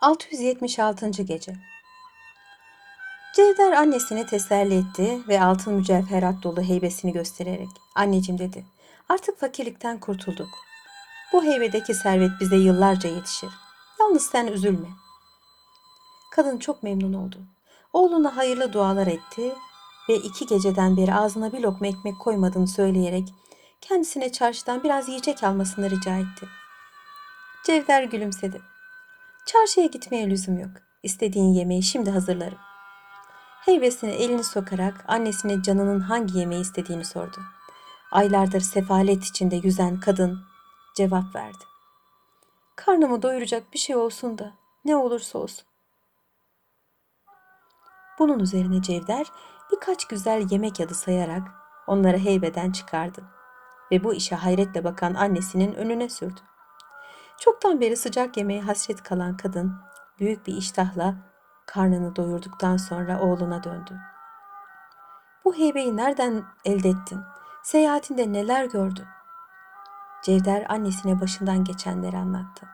676. Gece Cevder annesini teselli etti ve altın mücevherat dolu heybesini göstererek anneciğim dedi artık fakirlikten kurtulduk. Bu heybedeki servet bize yıllarca yetişir. Yalnız sen üzülme. Kadın çok memnun oldu. Oğluna hayırlı dualar etti ve iki geceden beri ağzına bir lokma ekmek koymadığını söyleyerek kendisine çarşıdan biraz yiyecek almasını rica etti. Cevder gülümsedi. Çarşıya gitmeye lüzum yok. İstediğin yemeği şimdi hazırlarım. Heybesine elini sokarak annesine canının hangi yemeği istediğini sordu. Aylardır sefalet içinde yüzen kadın cevap verdi. Karnımı doyuracak bir şey olsun da ne olursa olsun. Bunun üzerine Cevder birkaç güzel yemek adı sayarak onları heybeden çıkardı ve bu işe hayretle bakan annesinin önüne sürdü. Çoktan beri sıcak yemeğe hasret kalan kadın büyük bir iştahla karnını doyurduktan sonra oğluna döndü. Bu heybeyi nereden elde ettin? Seyahatinde neler gördün? Cevder annesine başından geçenleri anlattı.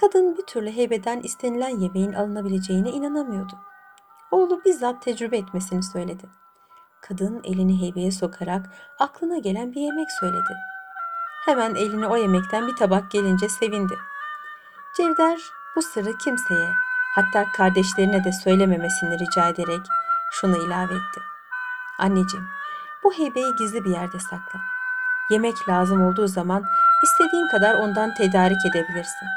Kadın bir türlü heybeden istenilen yemeğin alınabileceğine inanamıyordu. Oğlu bizzat tecrübe etmesini söyledi. Kadın elini heybeye sokarak aklına gelen bir yemek söyledi. Hemen eline o yemekten bir tabak gelince sevindi. Cevder bu sırrı kimseye, hatta kardeşlerine de söylememesini rica ederek şunu ilave etti. Anneciğim, bu heybeyi gizli bir yerde sakla. Yemek lazım olduğu zaman istediğin kadar ondan tedarik edebilirsin.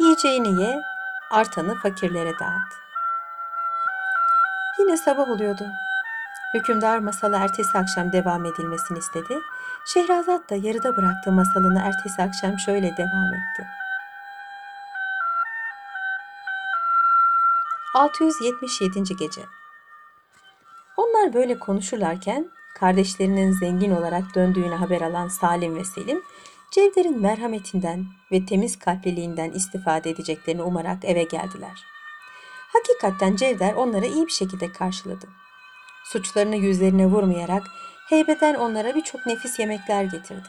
Yiyeceğini ye, artanı fakirlere dağıt. Yine sabah oluyordu. Hükümdar masalı ertesi akşam devam edilmesini istedi. Şehrazat da yarıda bıraktığı masalını ertesi akşam şöyle devam etti. 677. Gece Onlar böyle konuşurlarken kardeşlerinin zengin olarak döndüğünü haber alan Salim ve Selim, Cevder'in merhametinden ve temiz kalpliliğinden istifade edeceklerini umarak eve geldiler. Hakikaten Cevder onları iyi bir şekilde karşıladı. Suçlarını yüzlerine vurmayarak heybeden onlara birçok nefis yemekler getirdi.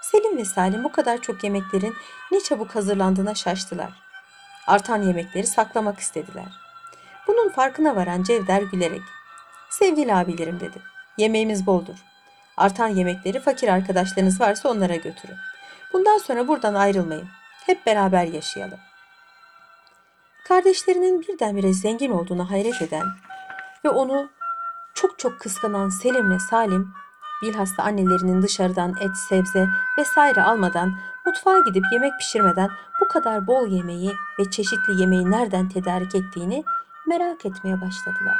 Selim ve Salim bu kadar çok yemeklerin ne çabuk hazırlandığına şaştılar. Artan yemekleri saklamak istediler. Bunun farkına varan Cevder gülerek Sevgili abilerim dedi. Yemeğimiz boldur. Artan yemekleri fakir arkadaşlarınız varsa onlara götürün. Bundan sonra buradan ayrılmayın. Hep beraber yaşayalım. Kardeşlerinin birdenbire zengin olduğuna hayret eden ve onu çok çok kıskanan Selim'le Salim bilhassa annelerinin dışarıdan et, sebze vesaire almadan mutfağa gidip yemek pişirmeden bu kadar bol yemeği ve çeşitli yemeği nereden tedarik ettiğini merak etmeye başladılar.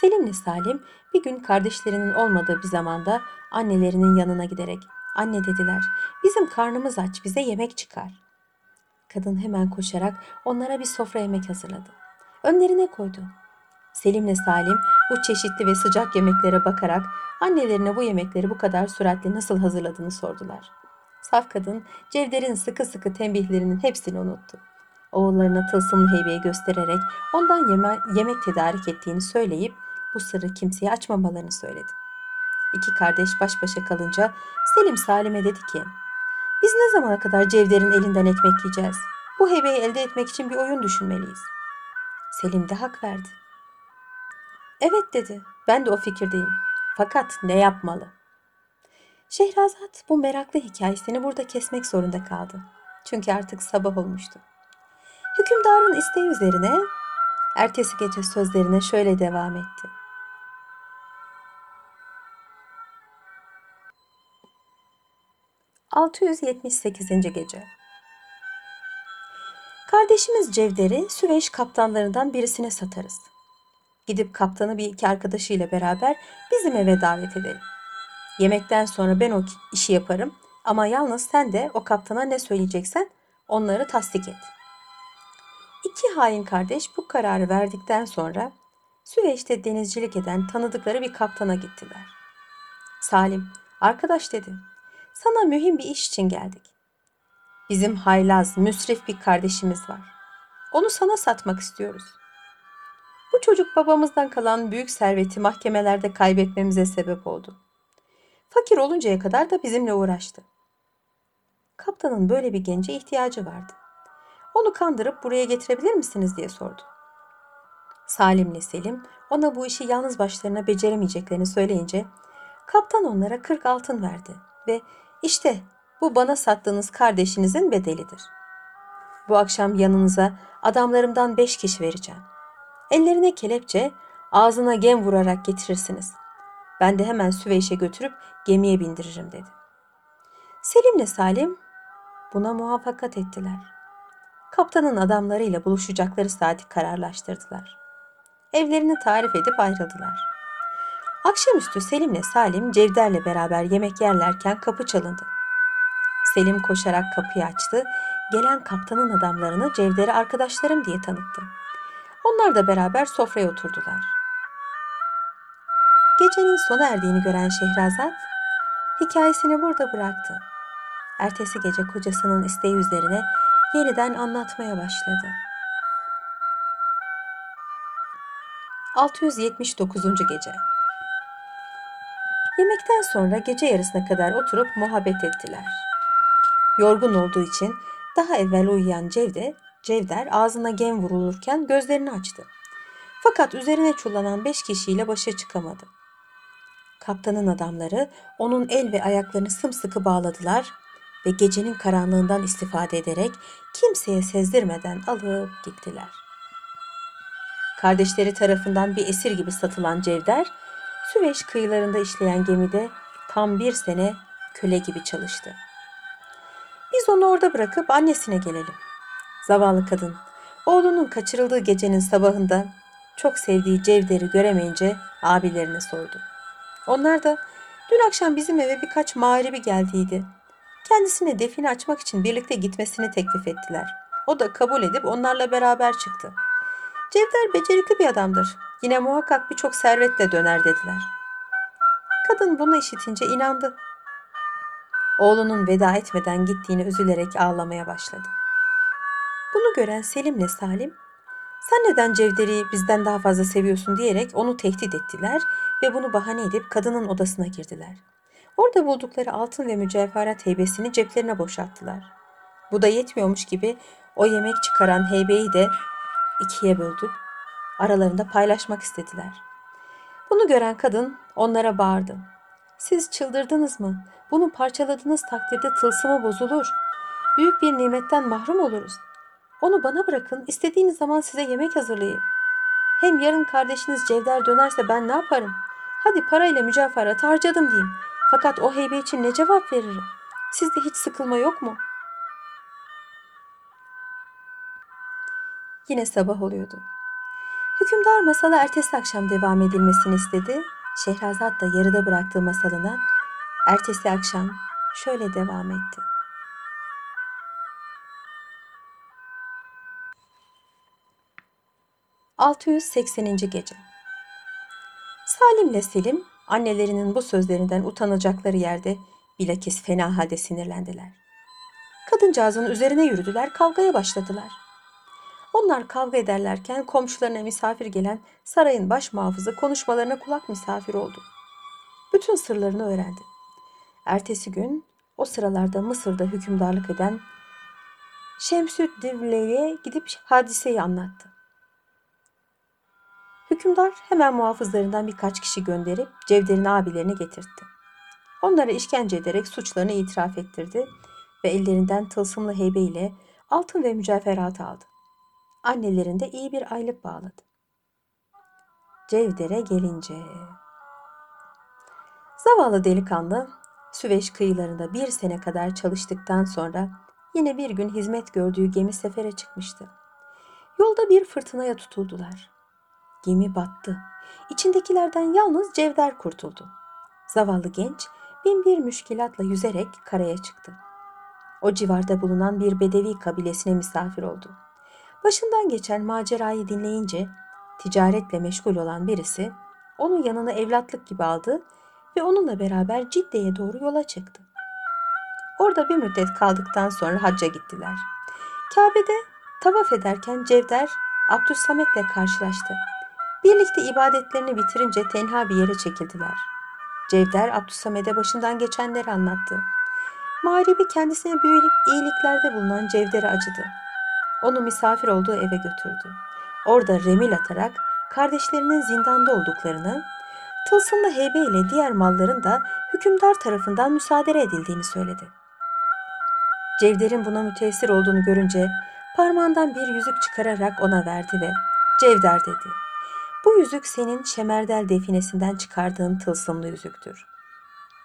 Selim'le Salim bir gün kardeşlerinin olmadığı bir zamanda annelerinin yanına giderek anne dediler bizim karnımız aç bize yemek çıkar. Kadın hemen koşarak onlara bir sofra yemek hazırladı. Önlerine koydu. Selim'le Salim bu çeşitli ve sıcak yemeklere bakarak annelerine bu yemekleri bu kadar süratle nasıl hazırladığını sordular. Saf kadın Cevder'in sıkı sıkı tembihlerinin hepsini unuttu. Oğullarına tılsımlı heybeyi göstererek ondan yeme yemek tedarik ettiğini söyleyip bu sırrı kimseye açmamalarını söyledi. İki kardeş baş başa kalınca Selim Salim'e dedi ki biz ne zamana kadar Cevder'in elinden ekmek yiyeceğiz? Bu heybeyi elde etmek için bir oyun düşünmeliyiz. Selim de hak verdi. Evet dedi. Ben de o fikirdeyim. Fakat ne yapmalı? Şehrazat bu meraklı hikayesini burada kesmek zorunda kaldı. Çünkü artık sabah olmuştu. Hükümdarın isteği üzerine ertesi gece sözlerine şöyle devam etti. ...678. Gece Kardeşimiz Cevder'i Süveyş kaptanlarından birisine satarız. Gidip kaptanı bir iki arkadaşıyla beraber bizim eve davet edelim. Yemekten sonra ben o işi yaparım ama yalnız sen de o kaptana ne söyleyeceksen onları tasdik et. İki hain kardeş bu kararı verdikten sonra Süveyş'te denizcilik eden tanıdıkları bir kaptana gittiler. Salim, arkadaş dedi, sana mühim bir iş için geldik. Bizim haylaz, müsrif bir kardeşimiz var. Onu sana satmak istiyoruz. Bu çocuk babamızdan kalan büyük serveti mahkemelerde kaybetmemize sebep oldu. Fakir oluncaya kadar da bizimle uğraştı. Kaptanın böyle bir gence ihtiyacı vardı. Onu kandırıp buraya getirebilir misiniz diye sordu. Salim'le Selim ona bu işi yalnız başlarına beceremeyeceklerini söyleyince kaptan onlara 40 altın verdi ve işte bu bana sattığınız kardeşinizin bedelidir. Bu akşam yanınıza adamlarımdan beş kişi vereceğim. Ellerine kelepçe, ağzına gem vurarak getirirsiniz. Ben de hemen Süveyş'e götürüp gemiye bindiririm dedi. Selim'le Salim buna muvaffakat ettiler. Kaptanın adamlarıyla buluşacakları saati kararlaştırdılar. Evlerini tarif edip ayrıldılar. Akşamüstü Selim'le Salim Cevder'le beraber yemek yerlerken kapı çalındı. Selim koşarak kapıyı açtı. Gelen kaptanın adamlarını Cevder'e arkadaşlarım diye tanıttı. Onlar da beraber sofraya oturdular. Gecenin sona erdiğini gören Şehrazat hikayesini burada bıraktı. Ertesi gece kocasının isteği üzerine yeniden anlatmaya başladı. 679. gece Yemekten sonra gece yarısına kadar oturup muhabbet ettiler. Yorgun olduğu için daha evvel uyuyan Cevde, Cevder ağzına gem vurulurken gözlerini açtı. Fakat üzerine çullanan beş kişiyle başa çıkamadı. Kaptanın adamları onun el ve ayaklarını sımsıkı bağladılar ve gecenin karanlığından istifade ederek kimseye sezdirmeden alıp gittiler. Kardeşleri tarafından bir esir gibi satılan Cevder, Süveyş kıyılarında işleyen gemide tam bir sene köle gibi çalıştı. Biz onu orada bırakıp annesine gelelim. Zavallı kadın, oğlunun kaçırıldığı gecenin sabahında çok sevdiği Cevder'i göremeyince abilerine sordu. Onlar da dün akşam bizim eve birkaç mağribi geldiydi. Kendisine define açmak için birlikte gitmesini teklif ettiler. O da kabul edip onlarla beraber çıktı. Cevder becerikli bir adamdır. Yine muhakkak birçok servetle döner dediler. Kadın bunu işitince inandı. Oğlunun veda etmeden gittiğini üzülerek ağlamaya başladı. Bunu gören Selim'le Salim, sen neden Cevderi'yi bizden daha fazla seviyorsun diyerek onu tehdit ettiler ve bunu bahane edip kadının odasına girdiler. Orada buldukları altın ve mücevherat heybesini ceplerine boşalttılar. Bu da yetmiyormuş gibi o yemek çıkaran heybeyi de ikiye böldük. Aralarında paylaşmak istediler. Bunu gören kadın onlara bağırdı. Siz çıldırdınız mı? Bunu parçaladığınız takdirde tılsımı bozulur. Büyük bir nimetten mahrum oluruz. Onu bana bırakın, istediğiniz zaman size yemek hazırlayayım. Hem yarın kardeşiniz Cevder dönerse ben ne yaparım? Hadi parayla mücevherat harcadım diyeyim. Fakat o heybe için ne cevap veririm? Sizde hiç sıkılma yok mu? Yine sabah oluyordu. Hükümdar masala ertesi akşam devam edilmesini istedi. Şehrazat da yarıda bıraktığı masalına ertesi akşam şöyle devam etti. ...680. Gece Salim'le Selim annelerinin bu sözlerinden utanacakları yerde bilakis fena halde sinirlendiler. Kadıncağızın üzerine yürüdüler, kavgaya başladılar. Onlar kavga ederlerken komşularına misafir gelen sarayın baş muhafızı konuşmalarına kulak misafir oldu. Bütün sırlarını öğrendi. Ertesi gün o sıralarda Mısır'da hükümdarlık eden Şemsüddivle'ye gidip hadiseyi anlattı. Hükümdar hemen muhafızlarından birkaç kişi gönderip Cevder'in abilerini getirtti. Onlara işkence ederek suçlarını itiraf ettirdi ve ellerinden tılsımlı heybe ile altın ve mücevherat aldı. Annelerinde iyi bir aylık bağladı. Cevder'e gelince... Zavallı delikanlı Süveyş kıyılarında bir sene kadar çalıştıktan sonra yine bir gün hizmet gördüğü gemi sefere çıkmıştı. Yolda bir fırtınaya tutuldular. Gemi battı. İçindekilerden yalnız Cevder kurtuldu. Zavallı genç bin bir müşkilatla yüzerek karaya çıktı. O civarda bulunan bir bedevi kabilesine misafir oldu. Başından geçen macerayı dinleyince ticaretle meşgul olan birisi onun yanına evlatlık gibi aldı ve onunla beraber Cidde'ye doğru yola çıktı. Orada bir müddet kaldıktan sonra hacca gittiler. Kabe'de tavaf ederken Cevder Abdüssamet'le karşılaştı. Birlikte ibadetlerini bitirince tenha bir yere çekildiler. Cevder Abdüssamet'e başından geçenleri anlattı. Mağribi kendisine büyük iyiliklerde bulunan Cevder'e acıdı. onu misafir olduğu eve götürdü. Orada remil atarak kardeşlerinin zindanda olduklarını, tılsımlı heybe ile diğer malların da hükümdar tarafından müsaade edildiğini söyledi. Cevder'in buna müteessir olduğunu görünce parmağından bir yüzük çıkararak ona verdi ve Cevder dedi. Bu yüzük senin şemerdel definesinden çıkardığın tılsımlı yüzüktür.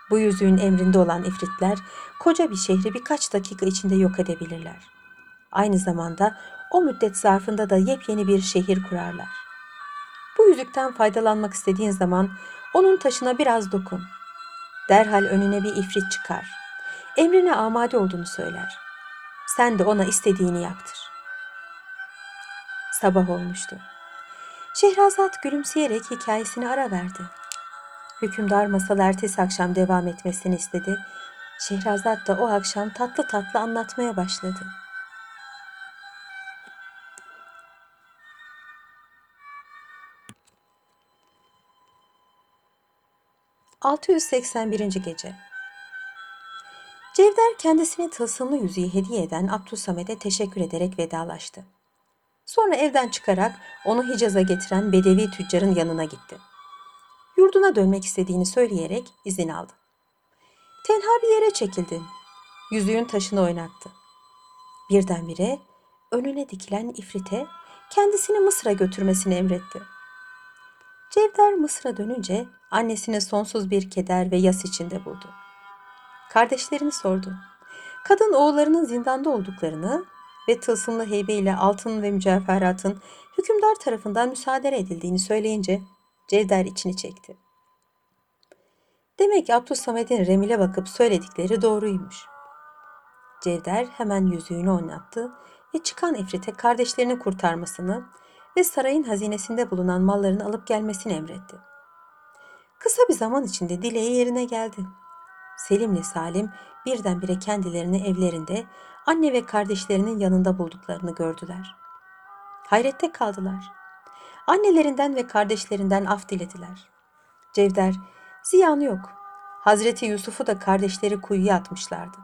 Bu yüzüğün emrinde olan ifritler koca bir şehri birkaç dakika içinde yok edebilirler. Aynı zamanda o müddet zarfında da yepyeni bir şehir kurarlar. Bu yüzükten faydalanmak istediğin zaman onun taşına biraz dokun. Derhal önüne bir ifrit çıkar. Emrine amade olduğunu söyler. Sen de ona istediğini yaptır. Sabah olmuştu. Şehrazat gülümseyerek hikayesini ara verdi. Hükümdar masal ertesi akşam devam etmesini istedi. Şehrazat da o akşam tatlı tatlı anlatmaya başladı. ...681. Gece Cevder kendisine tılsımlı yüzüğü hediye eden Abdülsamet'e teşekkür ederek vedalaştı. Sonra evden çıkarak onu Hicaz'a getiren Bedevi tüccarın yanına gitti. Yurduna dönmek istediğini söyleyerek izin aldı. Tenha bir yere çekildi. Yüzüğün taşını oynattı. Birdenbire önüne dikilen ifrite kendisini Mısır'a götürmesini emretti. Cevder Mısır'a dönünce annesini sonsuz bir keder ve yas içinde buldu. Kardeşlerini sordu. Kadın oğullarının zindanda olduklarını ve tılsımlı heybeyle altın ve mücevheratın hükümdar tarafından müsaade edildiğini söyleyince Cevder içini çekti. Demek ki Abdülsamet'in Remil'e bakıp söyledikleri doğruymuş. Cevder hemen yüzüğünü oynattı ve çıkan Efrit'e kardeşlerini kurtarmasını ve sarayın hazinesinde bulunan mallarını alıp gelmesini emretti. Kısa bir zaman içinde dileği yerine geldi. Selim'le Salim birdenbire kendilerini evlerinde anne ve kardeşlerinin yanında bulduklarını gördüler. Hayrette kaldılar. Annelerinden ve kardeşlerinden af dilediler. Cevder, ziyanı yok. Hazreti Yusuf'u da kardeşleri kuyuya atmışlardı.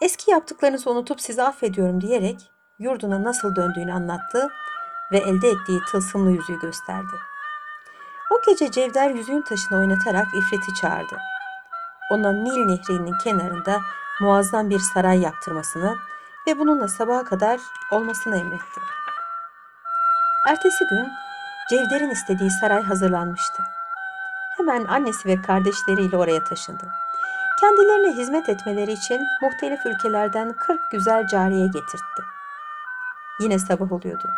Eski yaptıklarınızı unutup sizi affediyorum diyerek yurduna nasıl döndüğünü anlattı ve elde ettiği tılsımlı yüzüğü gösterdi. O gece Cevder yüzüğün taşını oynatarak İfrit'i çağırdı. Ona Nil Nehri'nin kenarında muazzam bir saray yaptırmasını ve bununla sabaha kadar olmasını emretti. Ertesi gün Cevder'in istediği saray hazırlanmıştı. Hemen annesi ve kardeşleriyle oraya taşındı. Kendilerine hizmet etmeleri için muhtelif ülkelerden 40 güzel cariye getirtti. Yine sabah oluyordu.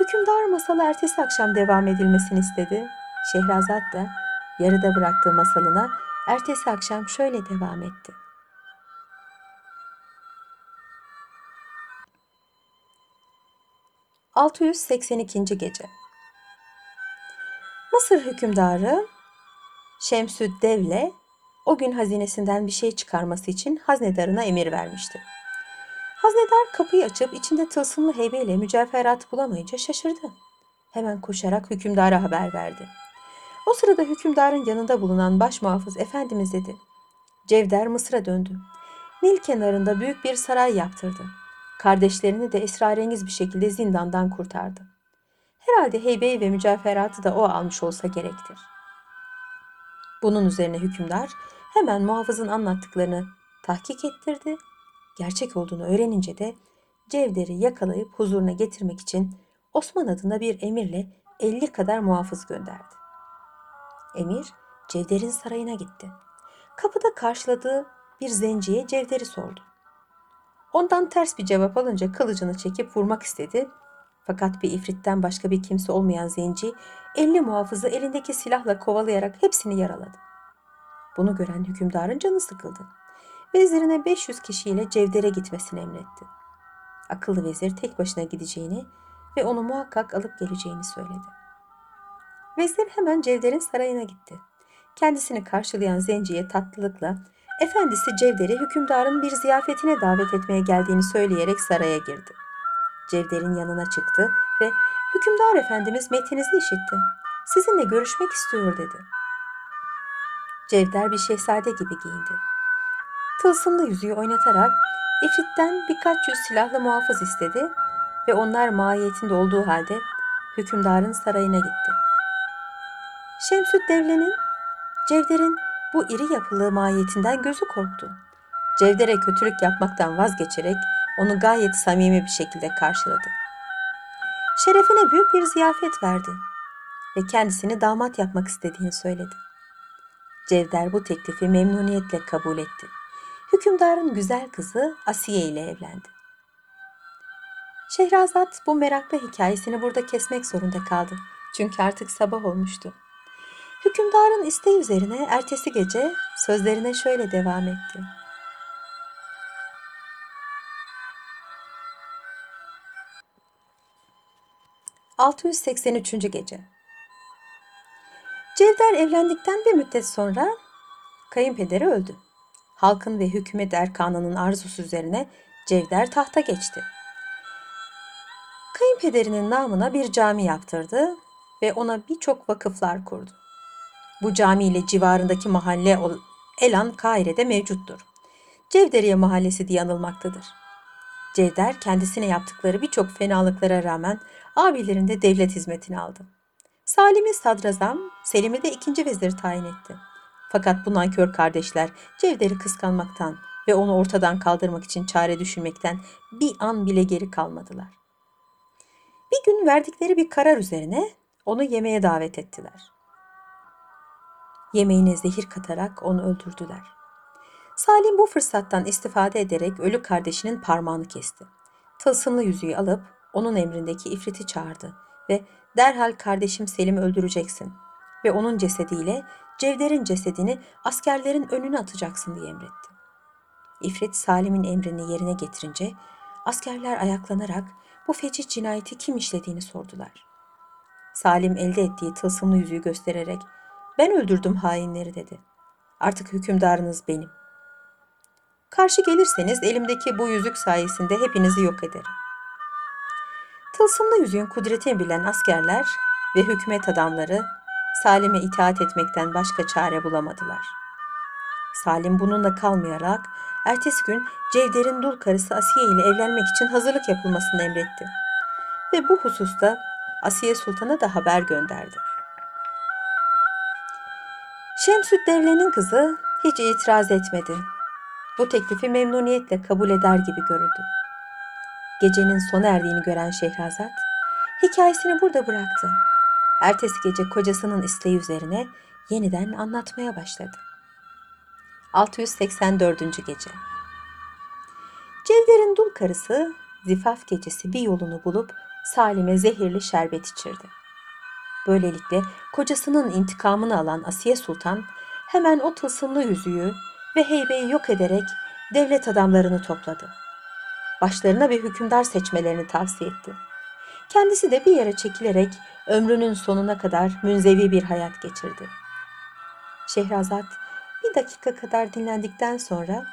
Hükümdar masalı ertesi akşam devam edilmesini istedi. Şehrazat da yarıda bıraktığı masalına ertesi akşam şöyle devam etti. ...682. Gece Mısır hükümdarı Şemsüddevle o gün hazinesinden bir şey çıkarması için haznedarına emir vermişti. Haznedar kapıyı açıp içinde tılsımlı heybeyle mücevherat bulamayınca şaşırdı. Hemen koşarak hükümdara haber verdi. O sırada hükümdarın yanında bulunan baş muhafız efendimiz dedi. Cevder Mısır'a döndü. Nil kenarında büyük bir saray yaptırdı. Kardeşlerini de esrarengiz bir şekilde zindandan kurtardı. Herhalde heybeyi ve mücevheratı da o almış olsa gerektir. Bunun üzerine hükümdar hemen muhafızın anlattıklarını tahkik ettirdi. Gerçek olduğunu öğrenince de Cevder'i yakalayıp huzuruna getirmek için Osman adına bir emirle 50 kadar muhafız gönderdi. Emir Cevder'in sarayına gitti. Kapıda karşıladığı bir zenciye Cevder'i sordu. Ondan ters bir cevap alınca kılıcını çekip vurmak istedi. Fakat bir ifritten başka bir kimse olmayan zenci elli muhafızı elindeki silahla kovalayarak hepsini yaraladı. Bunu gören hükümdarın canı sıkıldı. Vezirine 500 kişiyle Cevder'e gitmesini emretti. Akıllı vezir tek başına gideceğini ve onu muhakkak alıp geleceğini söyledi. Vezir hemen Cevder'in sarayına gitti. Kendisini karşılayan zenciye tatlılıkla efendisi Cevder'i hükümdarın bir ziyafetine davet etmeye geldiğini söyleyerek saraya girdi. Cevder'in yanına çıktı ve hükümdar efendimiz metinizi işitti. Sizinle görüşmek istiyor dedi. Cevder bir şehzade gibi giyindi. Tılsımlı yüzüğü oynatarak İfrit'ten birkaç yüz silahlı muhafız istedi ve onlar mahiyetinde olduğu halde hükümdarın sarayına gitti. Şemsüt Devle'nin Cevder'in bu iri yapılı mahiyetinden gözü korktu. Cevder'e kötülük yapmaktan vazgeçerek onu gayet samimi bir şekilde karşıladı. Şerefine büyük bir ziyafet verdi ve kendisini damat yapmak istediğini söyledi. Cevder bu teklifi memnuniyetle kabul etti. Hükümdarın güzel kızı Asiye ile evlendi. Şehrazat bu meraklı hikayesini burada kesmek zorunda kaldı. Çünkü artık sabah olmuştu. Hükümdarın isteği üzerine ertesi gece sözlerine şöyle devam etti. ...683. Gece Cevder evlendikten bir müddet sonra kayınpederi öldü. Halkın ve hükümet erkanının arzusu üzerine Cevder tahta geçti. Kayınpederinin namına bir cami yaptırdı ve ona birçok vakıflar kurdu. Bu cami ile civarındaki mahalle Elan Kahire'de mevcuttur. Cevderiye Mahallesi diye anılmaktadır. Cevder kendisine yaptıkları birçok fenalıklara rağmen abilerinde devlet hizmetini aldı. Salim'i sadrazam, Selim'i de ikinci vezir tayin etti. Fakat bu nankör kardeşler Cevder'i kıskanmaktan ve onu ortadan kaldırmak için çare düşünmekten bir an bile geri kalmadılar. Bir gün verdikleri bir karar üzerine onu yemeğe davet ettiler. Yemeğine zehir katarak onu öldürdüler. Salim bu fırsattan istifade ederek ölü kardeşinin parmağını kesti. Tılsımlı yüzüğü alıp onun emrindeki ifriti çağırdı ve derhal kardeşim Selim'i öldüreceksin ve onun cesediyle Cevder'in cesedini askerlerin önüne atacaksın diye emretti. İfrit Salim'in emrini yerine getirince askerler ayaklanarak bu feci cinayeti kim işlediğini sordular. Salim elde ettiği tılsımlı yüzüğü göstererek ben öldürdüm hainleri dedi. Artık hükümdarınız benim. Karşı gelirseniz elimdeki bu yüzük sayesinde hepinizi yok ederim. Tılsımlı yüzüğün kudretini bilen askerler ve hükümet adamları Salim'e itaat etmekten başka çare bulamadılar. Salim bununla kalmayarak ertesi gün Cevder'in dul karısı Asiye ile evlenmek için hazırlık yapılmasını emretti. Ve bu hususta Asiye Sultan'a da haber gönderdi. Şemsüt Devle'nin kızı hiç itiraz etmedi. Bu teklifi memnuniyetle kabul eder gibi göründü. Gecenin sona erdiğini gören Şehrazat, hikayesini burada bıraktı. Ertesi gece kocasının isteği üzerine yeniden anlatmaya başladı. 684. Gece Cevder'in dul karısı zifaf gecesi bir yolunu bulup Salim'e zehirli şerbet içirdi. Böylelikle kocasının intikamını alan Asiye Sultan hemen o tılsımlı yüzüğü ve heybeyi yok ederek devlet adamlarını topladı. Başlarına bir hükümdar seçmelerini tavsiye etti. Kendisi de bir yere çekilerek ömrünün sonuna kadar münzevi bir hayat geçirdi. Şehrazat bir dakika kadar dinlendikten sonra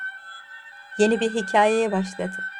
yeni bir hikayeye başladı.